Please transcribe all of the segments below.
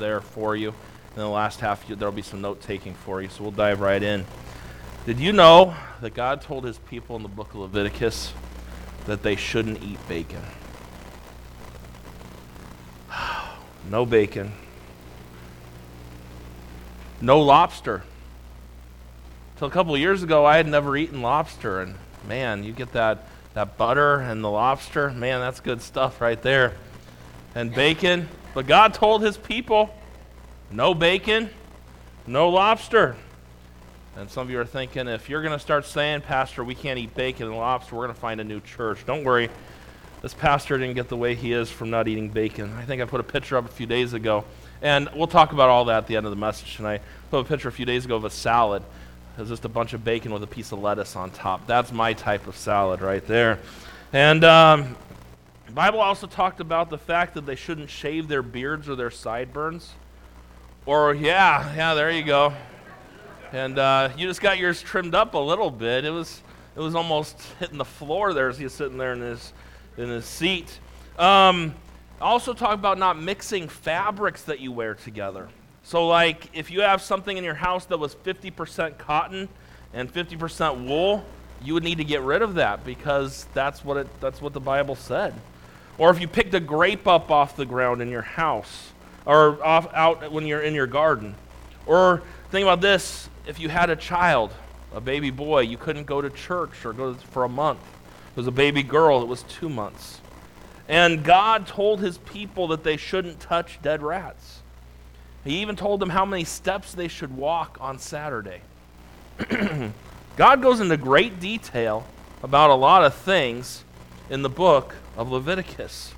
there for you. In the last half, there'll be some note taking for you, so we'll dive right in. Did you know that God told his people in the book of Leviticus that they shouldn't eat bacon? no bacon. No lobster. Till a couple years ago, I had never eaten lobster, and man, you get that, that butter and the lobster. Man, that's good stuff right there. And bacon. But God told his people no bacon, no lobster. And some of you are thinking, if you're going to start saying, Pastor, we can't eat bacon and lobster, we're going to find a new church. Don't worry. This pastor didn't get the way he is from not eating bacon. I think I put a picture up a few days ago. And we'll talk about all that at the end of the message tonight. I put a picture a few days ago of a salad. It was just a bunch of bacon with a piece of lettuce on top. That's my type of salad right there. And um, the Bible also talked about the fact that they shouldn't shave their beards or their sideburns. Or, yeah, yeah, there you go. And uh, you just got yours trimmed up a little bit. It was, it was almost hitting the floor there as he's sitting there in his, in his seat. Um, also, talk about not mixing fabrics that you wear together. So, like, if you have something in your house that was 50% cotton and 50% wool, you would need to get rid of that because that's what, it, that's what the Bible said. Or if you picked a grape up off the ground in your house, or off, out when you're in your garden. Or think about this if you had a child, a baby boy, you couldn't go to church or go for a month. It was a baby girl, it was two months. And God told his people that they shouldn't touch dead rats. He even told them how many steps they should walk on Saturday. God goes into great detail about a lot of things in the book of Leviticus.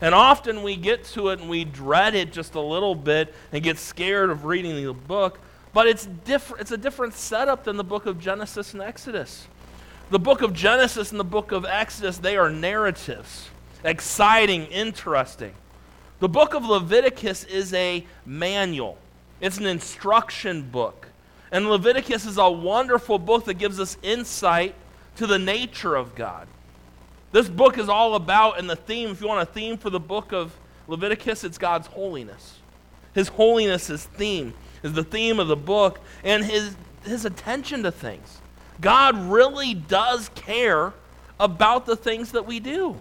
And often we get to it and we dread it just a little bit and get scared of reading the book, but it's different it's a different setup than the book of Genesis and Exodus. The book of Genesis and the book of Exodus, they are narratives, exciting, interesting. The book of Leviticus is a manual. It's an instruction book. And Leviticus is a wonderful book that gives us insight to the nature of God. This book is all about, and the theme, if you want a theme for the book of Leviticus, it's God's holiness. His holiness is theme, is the theme of the book, and his, his attention to things. God really does care about the things that we do.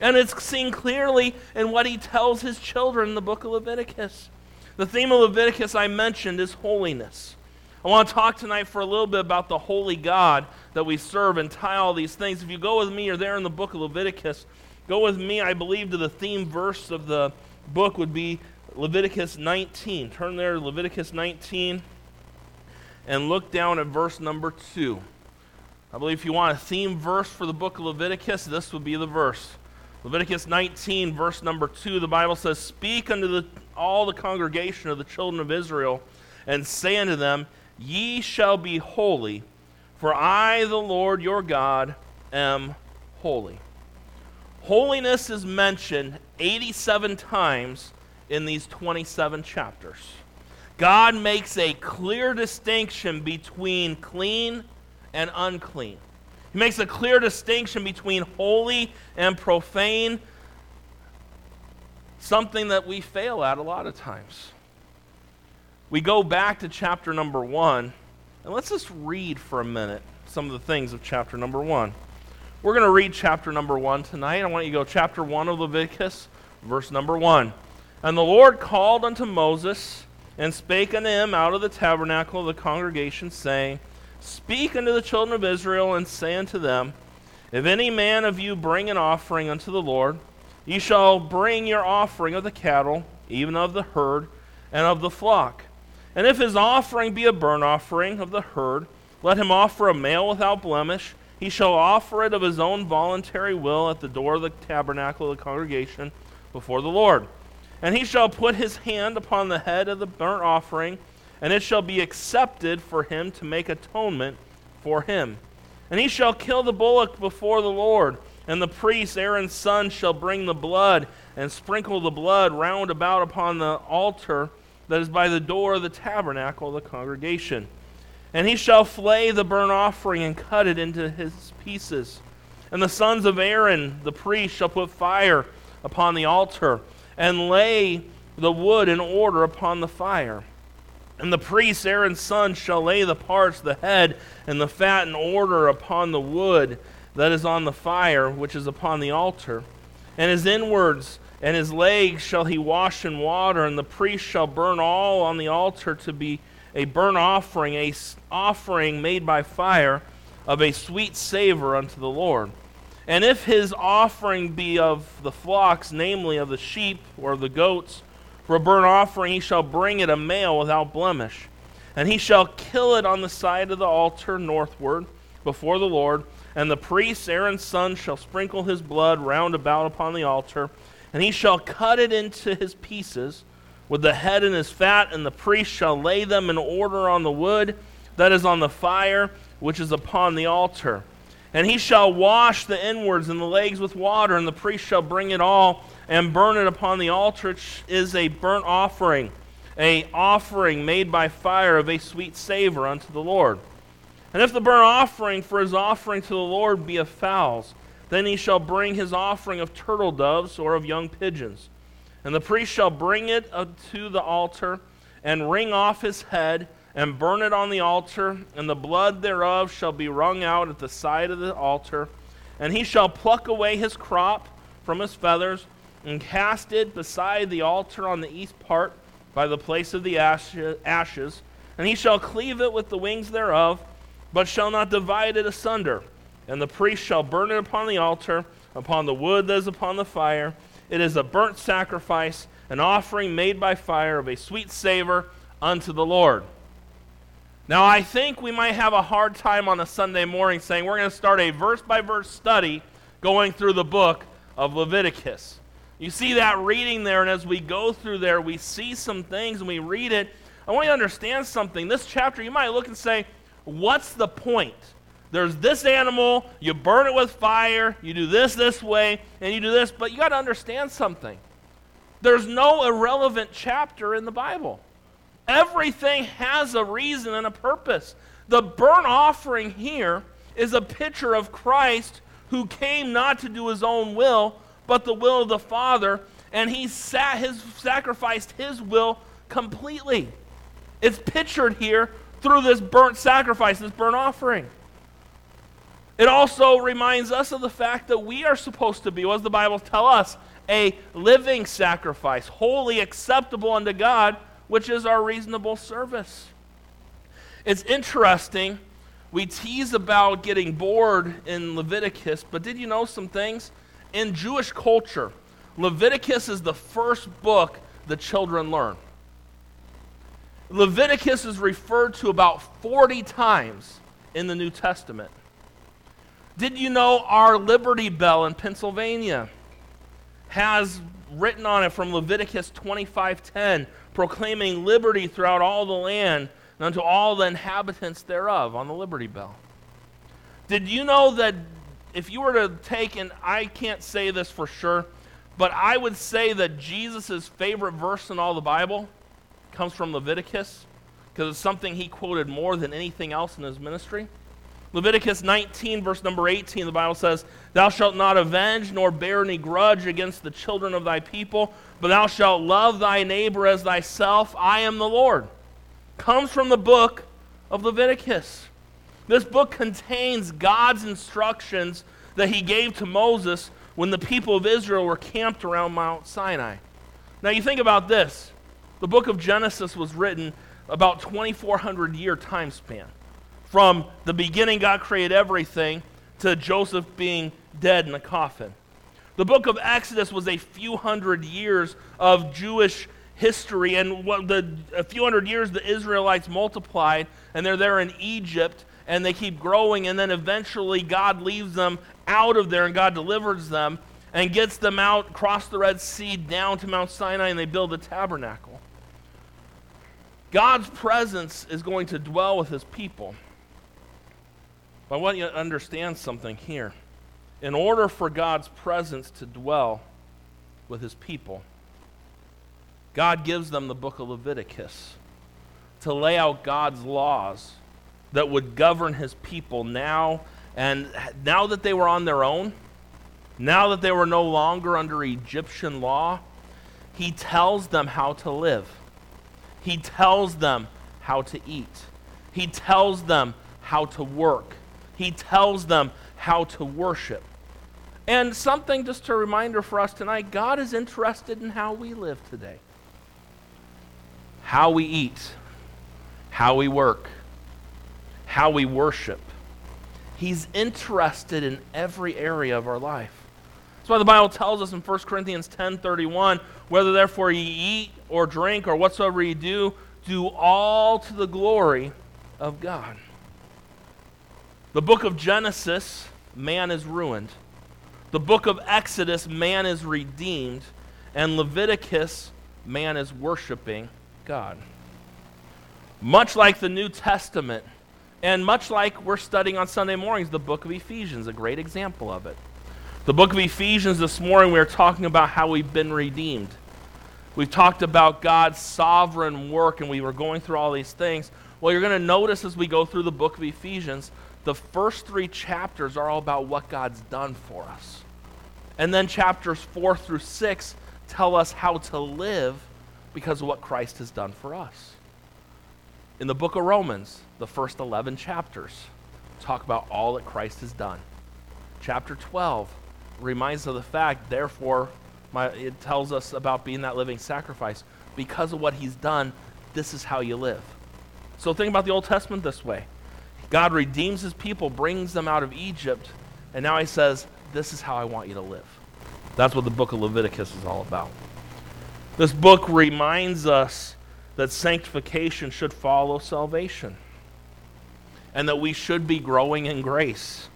And it's seen clearly in what he tells his children in the book of Leviticus. The theme of Leviticus I mentioned is holiness. I want to talk tonight for a little bit about the holy God that we serve and tie all these things. If you go with me, you're there in the book of Leviticus. Go with me, I believe, to the theme verse of the book would be Leviticus 19. Turn there to Leviticus 19 and look down at verse number 2. I believe if you want a theme verse for the book of Leviticus, this would be the verse. Leviticus 19, verse number 2, the Bible says, Speak unto the, all the congregation of the children of Israel, and say unto them, Ye shall be holy, for I, the Lord your God, am holy. Holiness is mentioned 87 times in these 27 chapters. God makes a clear distinction between clean and unclean. He makes a clear distinction between holy and profane, something that we fail at a lot of times we go back to chapter number one, and let's just read for a minute some of the things of chapter number one. We're going to read chapter number one tonight. I want you to go chapter one of Leviticus, verse number one. And the Lord called unto Moses and spake unto him out of the tabernacle of the congregation, saying, Speak unto the children of Israel, and say unto them, If any man of you bring an offering unto the Lord, ye shall bring your offering of the cattle, even of the herd, and of the flock and if his offering be a burnt offering of the herd, let him offer a male without blemish. He shall offer it of his own voluntary will at the door of the tabernacle of the congregation before the Lord. And he shall put his hand upon the head of the burnt offering, and it shall be accepted for him to make atonement for him. And he shall kill the bullock before the Lord, and the priest Aaron's son shall bring the blood and sprinkle the blood round about upon the altar that is by the door of the tabernacle of the congregation. And he shall flay the burnt offering and cut it into his pieces. And the sons of Aaron, the priest, shall put fire upon the altar and lay the wood in order upon the fire. And the priest, Aaron's son, shall lay the parts, the head, and the fat in order upon the wood that is on the fire, which is upon the altar. And his inwards and his legs shall he wash in water, and the priest shall burn all on the altar to be a burnt offering, a offering made by fire of a sweet savor unto the Lord. And if his offering be of the flocks, namely of the sheep or the goats, for a burnt offering, he shall bring it a male without blemish. And he shall kill it on the side of the altar northward before the Lord. And the priest, Aaron's son, shall sprinkle his blood round about upon the altar. And he shall cut it into his pieces with the head and his fat. And the priest shall lay them in order on the wood that is on the fire, which is upon the altar. And he shall wash the inwards and the legs with water. And the priest shall bring it all and burn it upon the altar, which is a burnt offering, a offering made by fire of a sweet savor unto the Lord. And if the burnt offering for his offering to the Lord be of fowls, then he shall bring his offering of turtle doves or of young pigeons. And the priest shall bring it to the altar, and wring off his head, and burn it on the altar, and the blood thereof shall be wrung out at the side of the altar. And he shall pluck away his crop from his feathers, and cast it beside the altar on the east part by the place of the ashes. And he shall cleave it with the wings thereof, but shall not divide it asunder. And the priest shall burn it upon the altar, upon the wood that is upon the fire. It is a burnt sacrifice, an offering made by fire of a sweet savor unto the Lord. Now, I think we might have a hard time on a Sunday morning saying we're going to start a verse by verse study going through the book of Leviticus. You see that reading there, and as we go through there, we see some things and we read it. I want you to understand something. This chapter, you might look and say, What's the point? There's this animal, you burn it with fire, you do this this way, and you do this, but you got to understand something. There's no irrelevant chapter in the Bible. Everything has a reason and a purpose. The burnt offering here is a picture of Christ who came not to do his own will, but the will of the Father, and he sat his, sacrificed his will completely. It's pictured here through this burnt sacrifice, this burnt offering. It also reminds us of the fact that we are supposed to be, what does the Bible tell us? A living sacrifice, wholly acceptable unto God, which is our reasonable service. It's interesting. We tease about getting bored in Leviticus, but did you know some things? in Jewish culture, Leviticus is the first book the children learn. Leviticus is referred to about 40 times in the New Testament. Did you know our Liberty Bell in Pennsylvania has written on it from Leviticus 25:10 proclaiming liberty throughout all the land and unto all the inhabitants thereof on the Liberty Bell. Did you know that if you were to take, and I can't say this for sure, but I would say that Jesus' favorite verse in all the Bible comes from Leviticus because it's something he quoted more than anything else in his ministry. Leviticus 19, verse number 18, the Bible says, Thou shalt not avenge nor bear any grudge against the children of thy people, but thou shalt love thy neighbor as thyself. I am the Lord. Comes from the book of Leviticus. This book contains God's instructions that he gave to Moses when the people of Israel were camped around Mount Sinai. Now, you think about this. The book of Genesis was written about 2,400 year time span. From the beginning, God created everything, to Joseph being dead in a coffin. The book of Exodus was a few hundred years of Jewish history, and what the, a few hundred years the Israelites multiplied, and they're there in Egypt, and they keep growing, and then eventually God leaves them out of there and God delivers them and gets them out, across the Red Sea, down to Mount Sinai, and they build a tabernacle. God's presence is going to dwell with his people. But I want you to understand something here. In order for God's presence to dwell with his people, God gives them the book of Leviticus to lay out God's laws that would govern his people now and now that they were on their own now that they were no longer under Egyptian law He tells them how to live. He tells them how to eat. He tells them how to work. He tells them how to worship. And something just a reminder for us tonight God is interested in how we live today. How we eat, how we work, how we worship. He's interested in every area of our life. That's why the Bible tells us in 1 Corinthians 10:31, whether therefore ye eat or drink or whatsoever ye do, do all to the glory of God. The book of Genesis, man is ruined. The book of Exodus, man is redeemed. And Leviticus, man is worshiping God. Much like the New Testament, and much like we're studying on Sunday mornings, the book of Ephesians, a great example of it. The book of Ephesians this morning, we are talking about how we've been redeemed. We've talked about God's sovereign work, and we were going through all these things. Well, you're going to notice as we go through the book of Ephesians, the first three chapters are all about what God's done for us. And then chapters four through six tell us how to live because of what Christ has done for us. In the book of Romans, the first 11 chapters talk about all that Christ has done. Chapter 12 reminds of the fact, therefore, my, it tells us about being that living sacrifice. Because of what he's done, this is how you live. So think about the Old Testament this way God redeems his people, brings them out of Egypt, and now he says, This is how I want you to live. That's what the book of Leviticus is all about. This book reminds us that sanctification should follow salvation and that we should be growing in grace.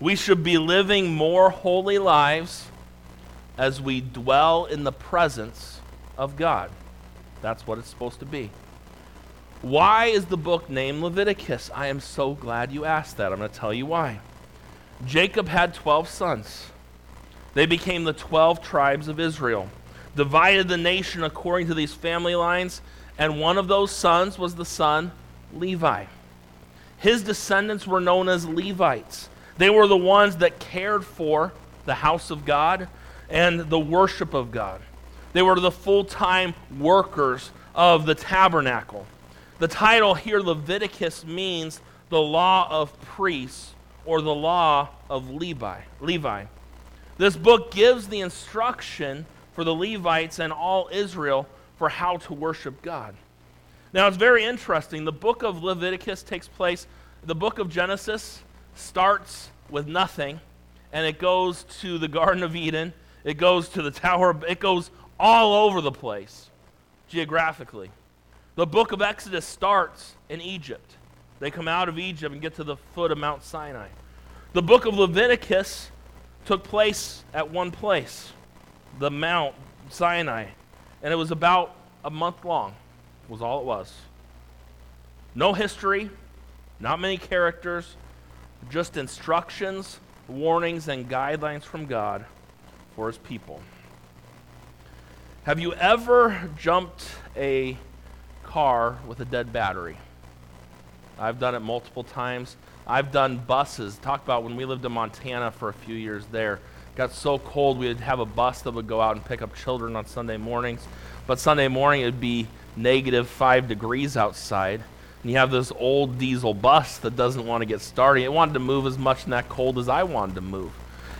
We should be living more holy lives as we dwell in the presence of God. That's what it's supposed to be. Why is the book named Leviticus? I am so glad you asked that. I'm going to tell you why. Jacob had 12 sons. They became the 12 tribes of Israel, divided the nation according to these family lines, and one of those sons was the son Levi. His descendants were known as Levites. They were the ones that cared for the house of God and the worship of God. They were the full time workers of the tabernacle. The title here, Leviticus, means the law of priests or the law of Levi. Levi. This book gives the instruction for the Levites and all Israel for how to worship God. Now, it's very interesting. The book of Leviticus takes place, the book of Genesis starts with nothing, and it goes to the Garden of Eden, it goes to the Tower, it goes all over the place geographically. The book of Exodus starts in Egypt. They come out of Egypt and get to the foot of Mount Sinai. The book of Leviticus took place at one place, the Mount Sinai, and it was about a month long, was all it was. No history, not many characters, just instructions, warnings, and guidelines from God for his people. Have you ever jumped a car with a dead battery? I've done it multiple times. I've done buses. Talk about when we lived in Montana for a few years there. Got so cold we'd have a bus that would go out and pick up children on Sunday mornings. But Sunday morning it'd be negative five degrees outside. And you have this old diesel bus that doesn't want to get started. It wanted to move as much in that cold as I wanted to move.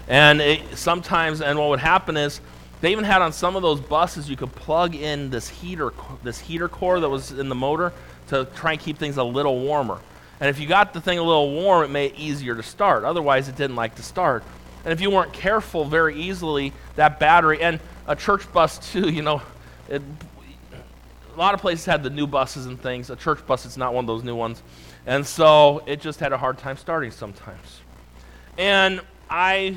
And it, sometimes, and what would happen is, they even had on some of those buses you could plug in this heater, this heater core that was in the motor to try and keep things a little warmer. And if you got the thing a little warm, it made it easier to start. Otherwise, it didn't like to start. And if you weren't careful, very easily that battery and a church bus too, you know, it, a lot of places had the new buses and things. A church bus is not one of those new ones. And so it just had a hard time starting sometimes. And I,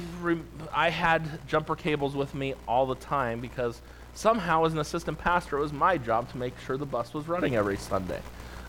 I had jumper cables with me all the time because somehow, as an assistant pastor, it was my job to make sure the bus was running every Sunday.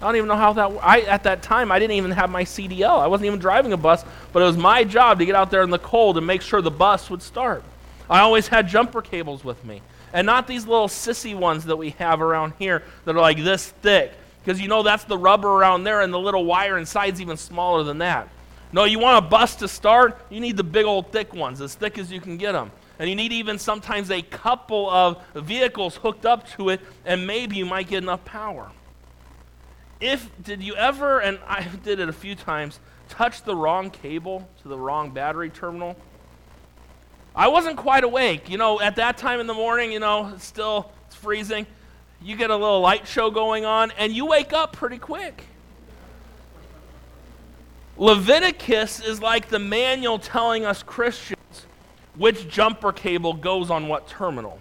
I don't even know how that. I at that time I didn't even have my CDL. I wasn't even driving a bus, but it was my job to get out there in the cold and make sure the bus would start. I always had jumper cables with me. And not these little sissy ones that we have around here that are like this thick. Because you know that's the rubber around there, and the little wire inside's even smaller than that. No, you want a bus to start, you need the big old thick ones, as thick as you can get them. and you need even sometimes a couple of vehicles hooked up to it, and maybe you might get enough power. If did you ever, and I did it a few times, touch the wrong cable to the wrong battery terminal? I wasn't quite awake. You know, at that time in the morning, you know, it's still it's freezing. You get a little light show going on, and you wake up pretty quick. Leviticus is like the manual telling us Christians which jumper cable goes on what terminal.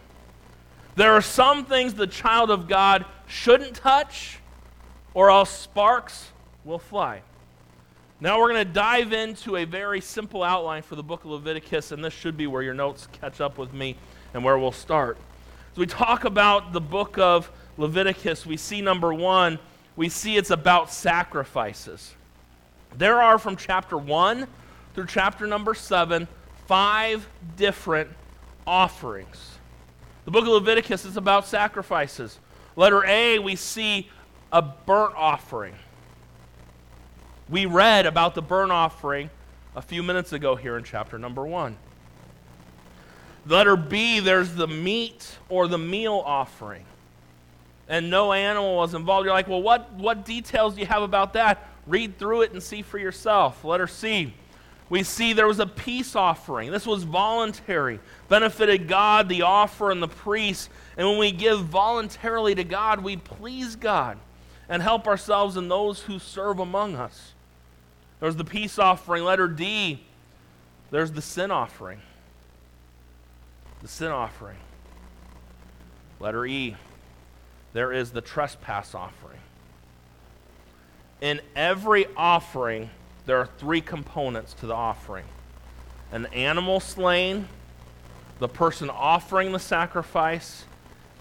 There are some things the child of God shouldn't touch, or else sparks will fly. Now we're going to dive into a very simple outline for the book of Leviticus, and this should be where your notes catch up with me and where we'll start. As we talk about the book of Leviticus, we see number one, we see it's about sacrifices. There are from chapter 1 through chapter number 7 five different offerings. The book of Leviticus is about sacrifices. Letter A, we see a burnt offering. We read about the burnt offering a few minutes ago here in chapter number 1. Letter B, there's the meat or the meal offering. And no animal was involved. You're like, well, what, what details do you have about that? Read through it and see for yourself. Letter C, we see there was a peace offering. This was voluntary, benefited God, the offer, and the priest. And when we give voluntarily to God, we please God and help ourselves and those who serve among us. There's the peace offering. Letter D, there's the sin offering. The sin offering. Letter E, there is the trespass offering. In every offering, there are three components to the offering an animal slain, the person offering the sacrifice,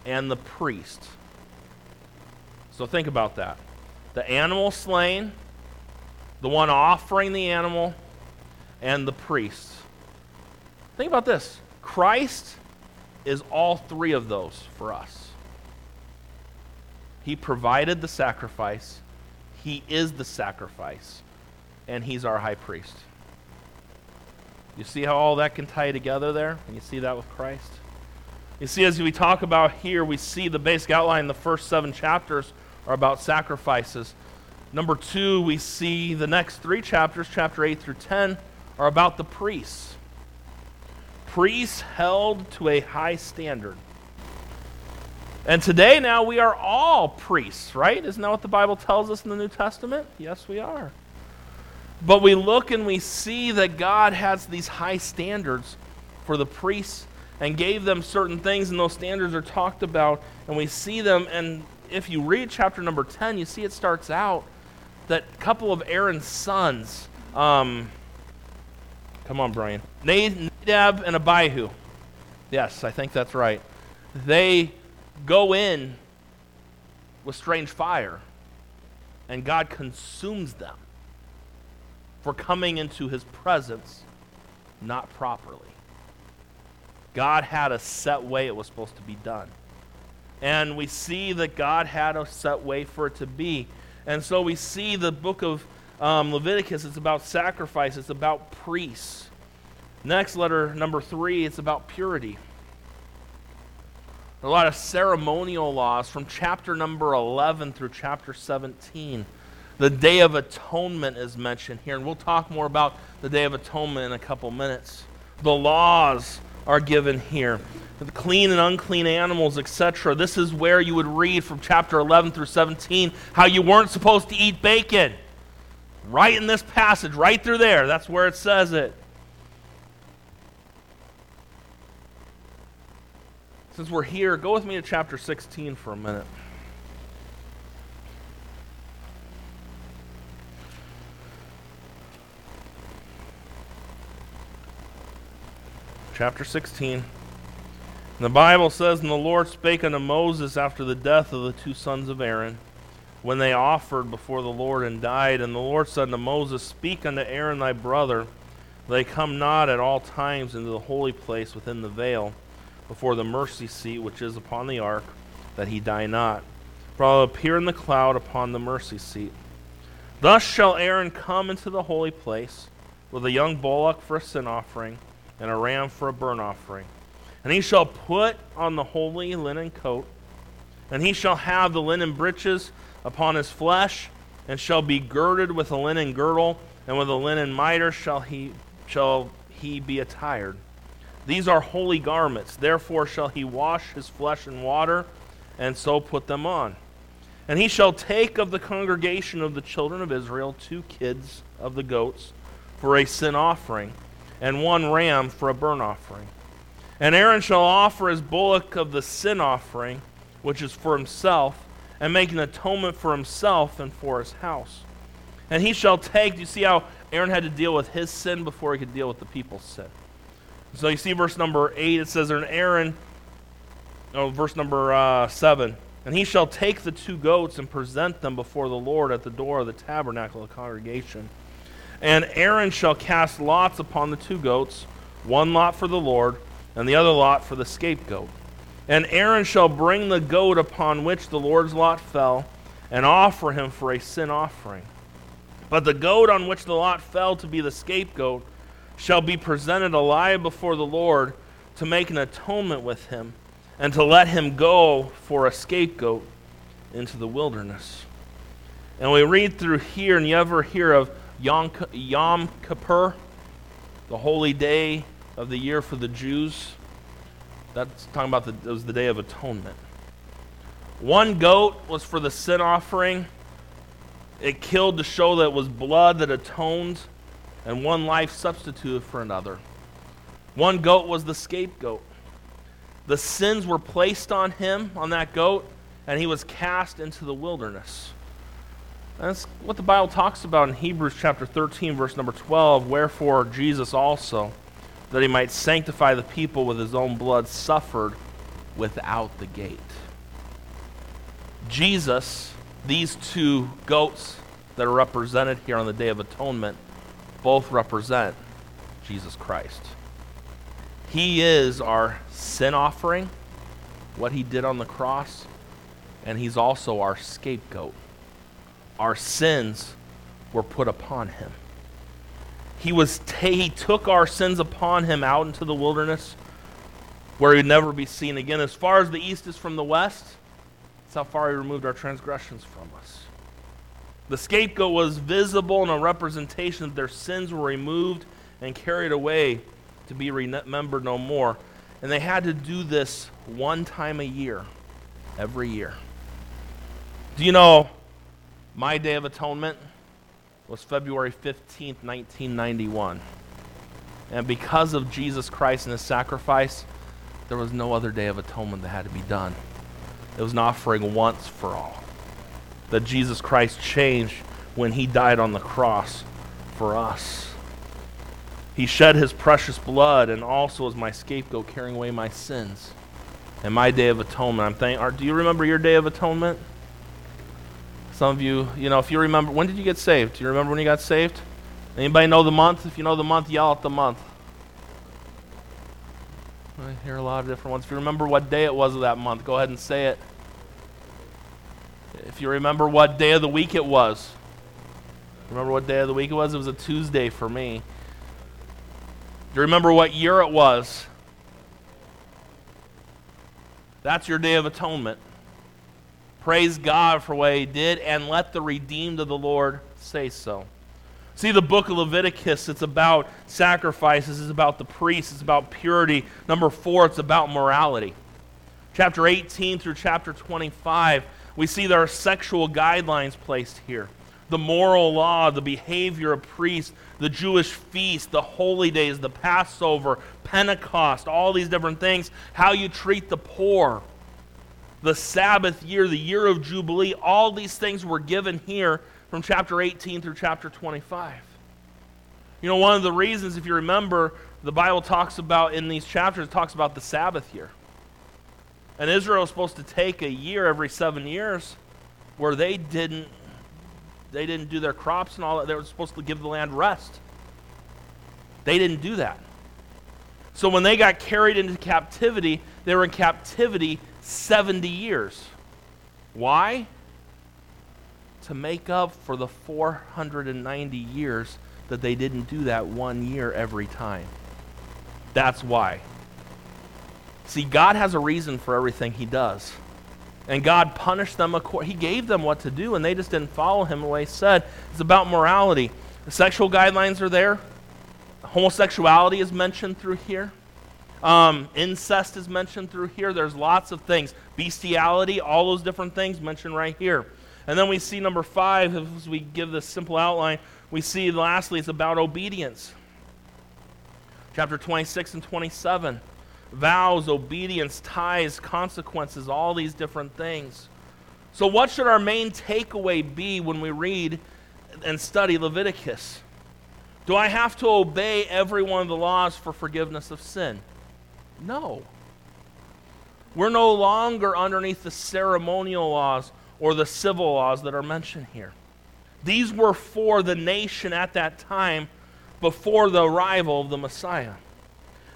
and the priest. So think about that. The animal slain, the one offering the animal, and the priest. Think about this Christ is all three of those for us. He provided the sacrifice, He is the sacrifice, and He's our high priest. You see how all that can tie together there? And you see that with Christ? You see, as we talk about here, we see the basic outline. The first seven chapters are about sacrifices. Number two, we see the next three chapters, chapter 8 through 10, are about the priests. Priests held to a high standard. And today, now, we are all priests, right? Isn't that what the Bible tells us in the New Testament? Yes, we are. But we look and we see that God has these high standards for the priests and gave them certain things, and those standards are talked about, and we see them. And if you read chapter number 10, you see it starts out that a couple of Aaron's sons, um, come on, Brian, Nadab and Abihu. Yes, I think that's right. They go in with strange fire, and God consumes them for coming into his presence not properly. God had a set way it was supposed to be done. And we see that God had a set way for it to be. And so we see the book of um, Leviticus, it's about sacrifice, it's about priests. Next, letter number three, it's about purity. A lot of ceremonial laws from chapter number 11 through chapter 17. The Day of Atonement is mentioned here, and we'll talk more about the Day of Atonement in a couple minutes. The laws are given here the clean and unclean animals, etc. This is where you would read from chapter 11 through 17 how you weren't supposed to eat bacon. Right in this passage, right through there. That's where it says it. Since we're here, go with me to chapter 16 for a minute. Chapter 16. The Bible says, And the Lord spake unto Moses after the death of the two sons of Aaron, when they offered before the Lord and died. And the Lord said unto Moses, Speak unto Aaron thy brother, they come not at all times into the holy place within the veil, before the mercy seat which is upon the ark, that he die not. For I will appear in the cloud upon the mercy seat. Thus shall Aaron come into the holy place with a young bullock for a sin offering, and a ram for a burnt offering And he shall put on the holy linen coat, and he shall have the linen breeches upon his flesh, and shall be girded with a linen girdle, and with a linen mitre shall he shall he be attired. These are holy garments, therefore shall he wash his flesh in water, and so put them on. And he shall take of the congregation of the children of Israel two kids of the goats for a sin offering, and one ram for a burnt offering. And Aaron shall offer his bullock of the sin offering, which is for himself, and make an atonement for himself and for his house. And he shall take, do you see how Aaron had to deal with his sin before he could deal with the people's sin? So you see verse number 8, it says, And Aaron, oh, verse number uh, 7, and he shall take the two goats and present them before the Lord at the door of the tabernacle of the congregation. And Aaron shall cast lots upon the two goats, one lot for the Lord, and the other lot for the scapegoat. And Aaron shall bring the goat upon which the Lord's lot fell, and offer him for a sin offering. But the goat on which the lot fell to be the scapegoat shall be presented alive before the Lord to make an atonement with him, and to let him go for a scapegoat into the wilderness. And we read through here, and you ever hear of Yom, Kippur, the holy day of the year for the Jews. That's talking about the, it was the Day of Atonement. One goat was for the sin offering. It killed to show that it was blood that atoned, and one life substituted for another. One goat was the scapegoat. The sins were placed on him, on that goat, and he was cast into the wilderness. That's what the Bible talks about in Hebrews chapter 13, verse number 12. Wherefore, Jesus also that he might sanctify the people with his own blood, suffered without the gate. Jesus, these two goats that are represented here on the Day of Atonement, both represent Jesus Christ. He is our sin offering, what he did on the cross, and he's also our scapegoat. Our sins were put upon him. He, was he took our sins upon him out into the wilderness where he'd never be seen again. As far as the east is from the west, that's how far he removed our transgressions from us. The scapegoat was visible and a representation that their sins were removed and carried away to be remembered no more. And they had to do this one time a year, every year. Do you know my Day of Atonement? was February 15th, 1991. And because of Jesus Christ and his sacrifice, there was no other day of atonement that had to be done. It was an offering once for all. That Jesus Christ changed when he died on the cross for us. He shed his precious blood and also as my scapegoat, carrying away my sins. And my day of atonement, I'm thank. Do you remember your day of atonement? Some of you, you know, if you remember, when did you get saved? Do you remember when you got saved? Anybody know the month? If you know the month, yell at the month. I hear a lot of different ones. If you remember what day it was of that month, go ahead and say it. If you remember what day of the week it was, remember what day of the week it was? It was a Tuesday for me. Do you remember what year it was? That's your day of atonement. Praise God for what he did, and let the redeemed of the Lord say so. See, the book of Leviticus, it's about sacrifices, it's about the priests, it's about purity. Number four, it's about morality. Chapter 18 through chapter 25, we see there are sexual guidelines placed here. The moral law, the behavior of priests, the Jewish feast, the holy days, the Passover, Pentecost, all these different things, how you treat the poor the Sabbath year, the year of Jubilee, all these things were given here from chapter 18 through chapter 25. You know, one of the reasons, if you remember, the Bible talks about in these chapters, talks about the Sabbath year. And Israel was supposed to take a year every seven years where they didn't they didn't do their crops and all that. They were supposed to give the land rest. They didn't do that. So when they got carried into captivity, they were in captivity 70 years. Why? To make up for the 490 years that they didn't do that one year every time. That's why. See, God has a reason for everything he does. And God punished them. He gave them what to do, and they just didn't follow him the way he said. It's about morality. The sexual guidelines are there. Homosexuality is mentioned through here. Um, incest is mentioned through here. There's lots of things. Bestiality, all those different things mentioned right here. And then we see number five, as we give this simple outline, we see lastly it's about obedience. Chapter 26 and 27 vows, obedience, ties, consequences, all these different things. So, what should our main takeaway be when we read and study Leviticus? Do I have to obey every one of the laws for forgiveness of sin? No. We're no longer underneath the ceremonial laws or the civil laws that are mentioned here. These were for the nation at that time before the arrival of the Messiah.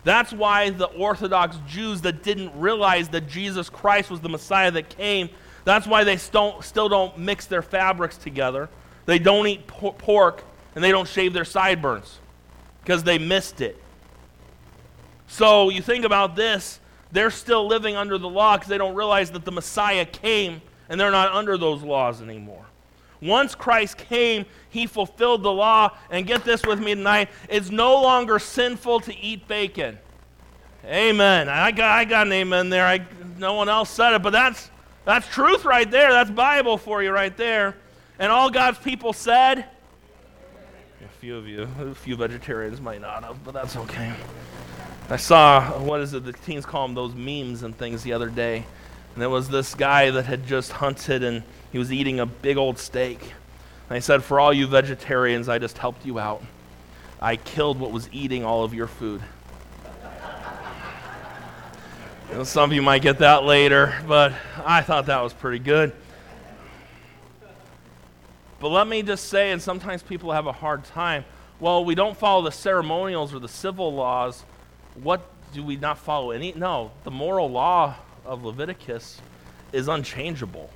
That's why the Orthodox Jews that didn't realize that Jesus Christ was the Messiah that came, that's why they still, still don't mix their fabrics together. They don't eat pork and they don't shave their sideburns because they missed it. So you think about this, they're still living under the law because they don't realize that the Messiah came and they're not under those laws anymore. Once Christ came, he fulfilled the law. And get this with me tonight it's no longer sinful to eat bacon. Amen. I got, I got an amen there. I, no one else said it, but that's, that's truth right there. That's Bible for you right there. And all God's people said, a few of you, a few vegetarians might not have, but that's okay. I saw, what is it, the teens call them those memes and things the other day. And there was this guy that had just hunted and he was eating a big old steak. And I said, For all you vegetarians, I just helped you out. I killed what was eating all of your food. some of you might get that later, but I thought that was pretty good. But let me just say, and sometimes people have a hard time. Well, we don't follow the ceremonials or the civil laws. What do we not follow any? No, the moral law of Leviticus is unchangeable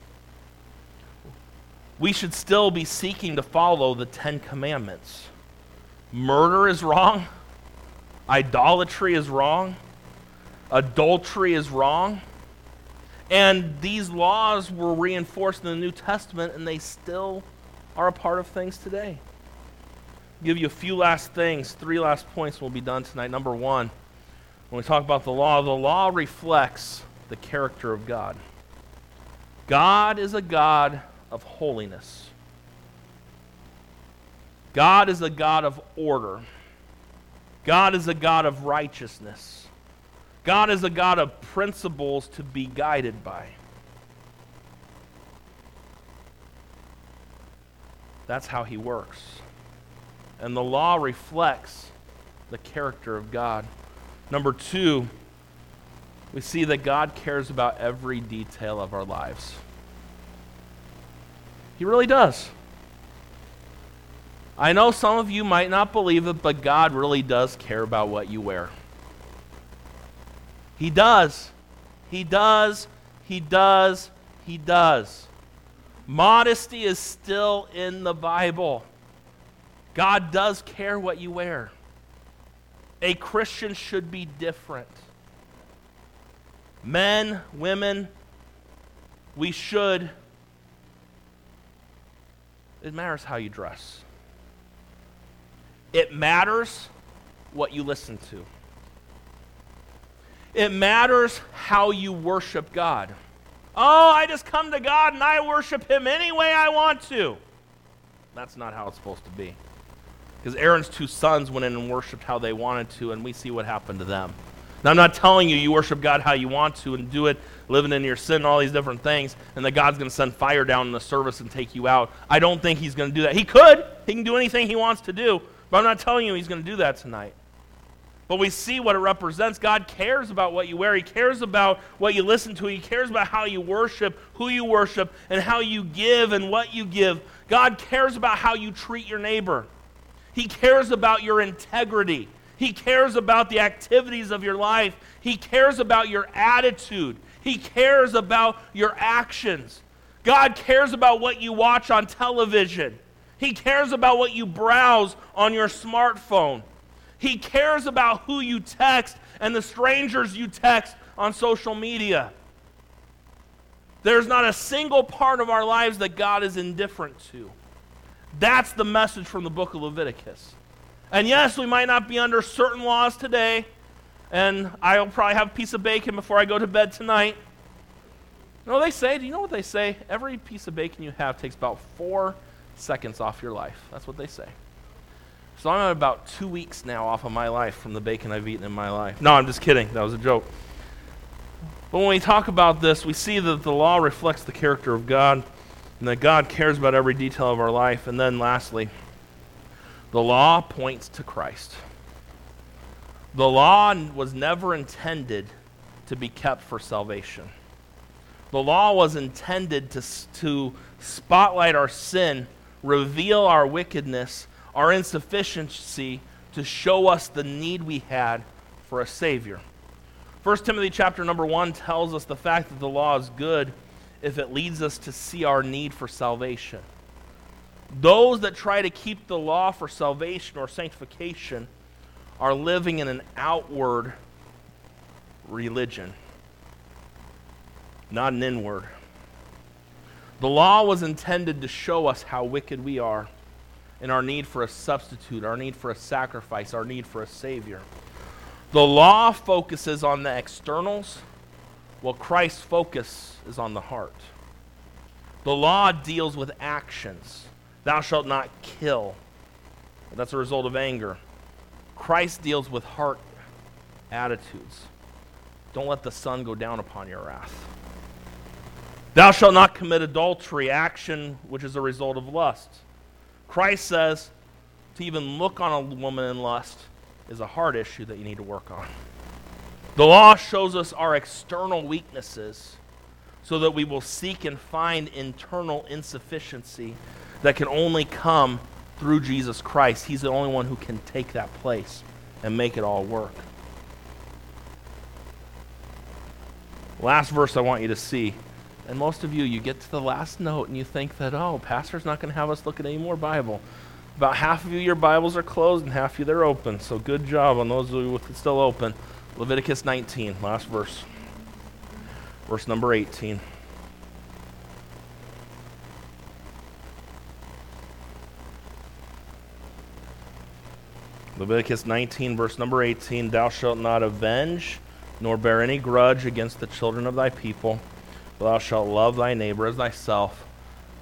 we should still be seeking to follow the Ten Commandments. Murder is wrong, idolatry is wrong, adultery is wrong. And these laws were reinforced in the New Testament, and they still are a part of things today. I'll give you a few last things, three last points will be done tonight. Number one, when we talk about the law, the law reflects the character of God. God is a God of holiness. God is a God of order. God is a God of righteousness. God is a God of principles to be guided by. That's how he works. And the law reflects the character of God. Number two, we see that God cares about every detail of our lives. He really does. I know some of you might not believe it, but God really does care about what you wear. He does. He does. He does. He does. Modesty is still in the Bible. God does care what you wear. A Christian should be different. Men, women, we should it matters how you dress. It matters what you listen to. It matters how you worship God. Oh, I just come to God and I worship Him any way I want to. That's not how it's supposed to be. Because Aaron's two sons went in and worshiped how they wanted to, and we see what happened to them. Now, I'm not telling you you worship God how you want to and do it living in your sin and all these different things, and that God's going to send fire down in the service and take you out. I don't think He's going to do that. He could. He can do anything He wants to do, but I'm not telling you He's going to do that tonight. But we see what it represents. God cares about what you wear. He cares about what you listen to. He cares about how you worship, who you worship, and how you give and what you give. God cares about how you treat your neighbor. He cares about your integrity. He cares about the activities of your life. He cares about your attitude. He cares about your actions. God cares about what you watch on television. He cares about what you browse on your smartphone. He cares about who you text and the strangers you text on social media. There's not a single part of our lives that God is indifferent to. That's the message from the book of Leviticus. And yes, we might not be under certain laws today, and I'll probably have a piece of bacon before I go to bed tonight. No, they say, do you know what they say? Every piece of bacon you have takes about four seconds off your life. That's what they say. So I'm at about two weeks now off of my life from the bacon I've eaten in my life. No, I'm just kidding. That was a joke. But when we talk about this, we see that the law reflects the character of God and that God cares about every detail of our life. And then lastly, the law points to Christ. The law was never intended to be kept for salvation. The law was intended to, to spotlight our sin, reveal our wickedness, our insufficiency to show us the need we had for a Savior. 1 Timothy chapter number 1 tells us the fact that the law is good if it leads us to see our need for salvation. Those that try to keep the law for salvation or sanctification are living in an outward religion, not an inward. The law was intended to show us how wicked we are and our need for a substitute, our need for a sacrifice, our need for a Savior. The law focuses on the externals, while Christ's focus is on the heart. The law deals with actions. Thou shalt not kill. That's a result of anger. Christ deals with heart attitudes. Don't let the sun go down upon your wrath. Thou shalt not commit adultery, action which is a result of lust. Christ says to even look on a woman in lust is a heart issue that you need to work on. The law shows us our external weaknesses so that we will seek and find internal insufficiency that can only come through Jesus Christ. He's the only one who can take that place and make it all work. Last verse I want you to see and most of you, you get to the last note and you think that, oh, pastor's not going to have us look at any more Bible. About half of you, your Bibles are closed, and half of you, they're open. So good job on those of you with it still open. Leviticus 19, last verse. Verse number 18. Leviticus 19, verse number 18 Thou shalt not avenge nor bear any grudge against the children of thy people Thou shalt love thy neighbor as thyself.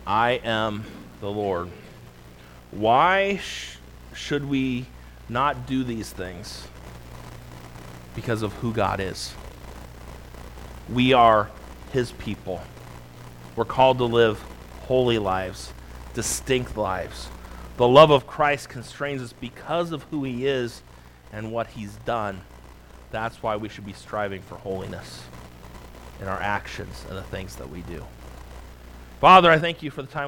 I am the Lord. Why sh- should we not do these things? Because of who God is. We are his people. We're called to live holy lives, distinct lives. The love of Christ constrains us because of who he is and what he's done. That's why we should be striving for holiness in our actions and the things that we do. Father, I thank you for the time.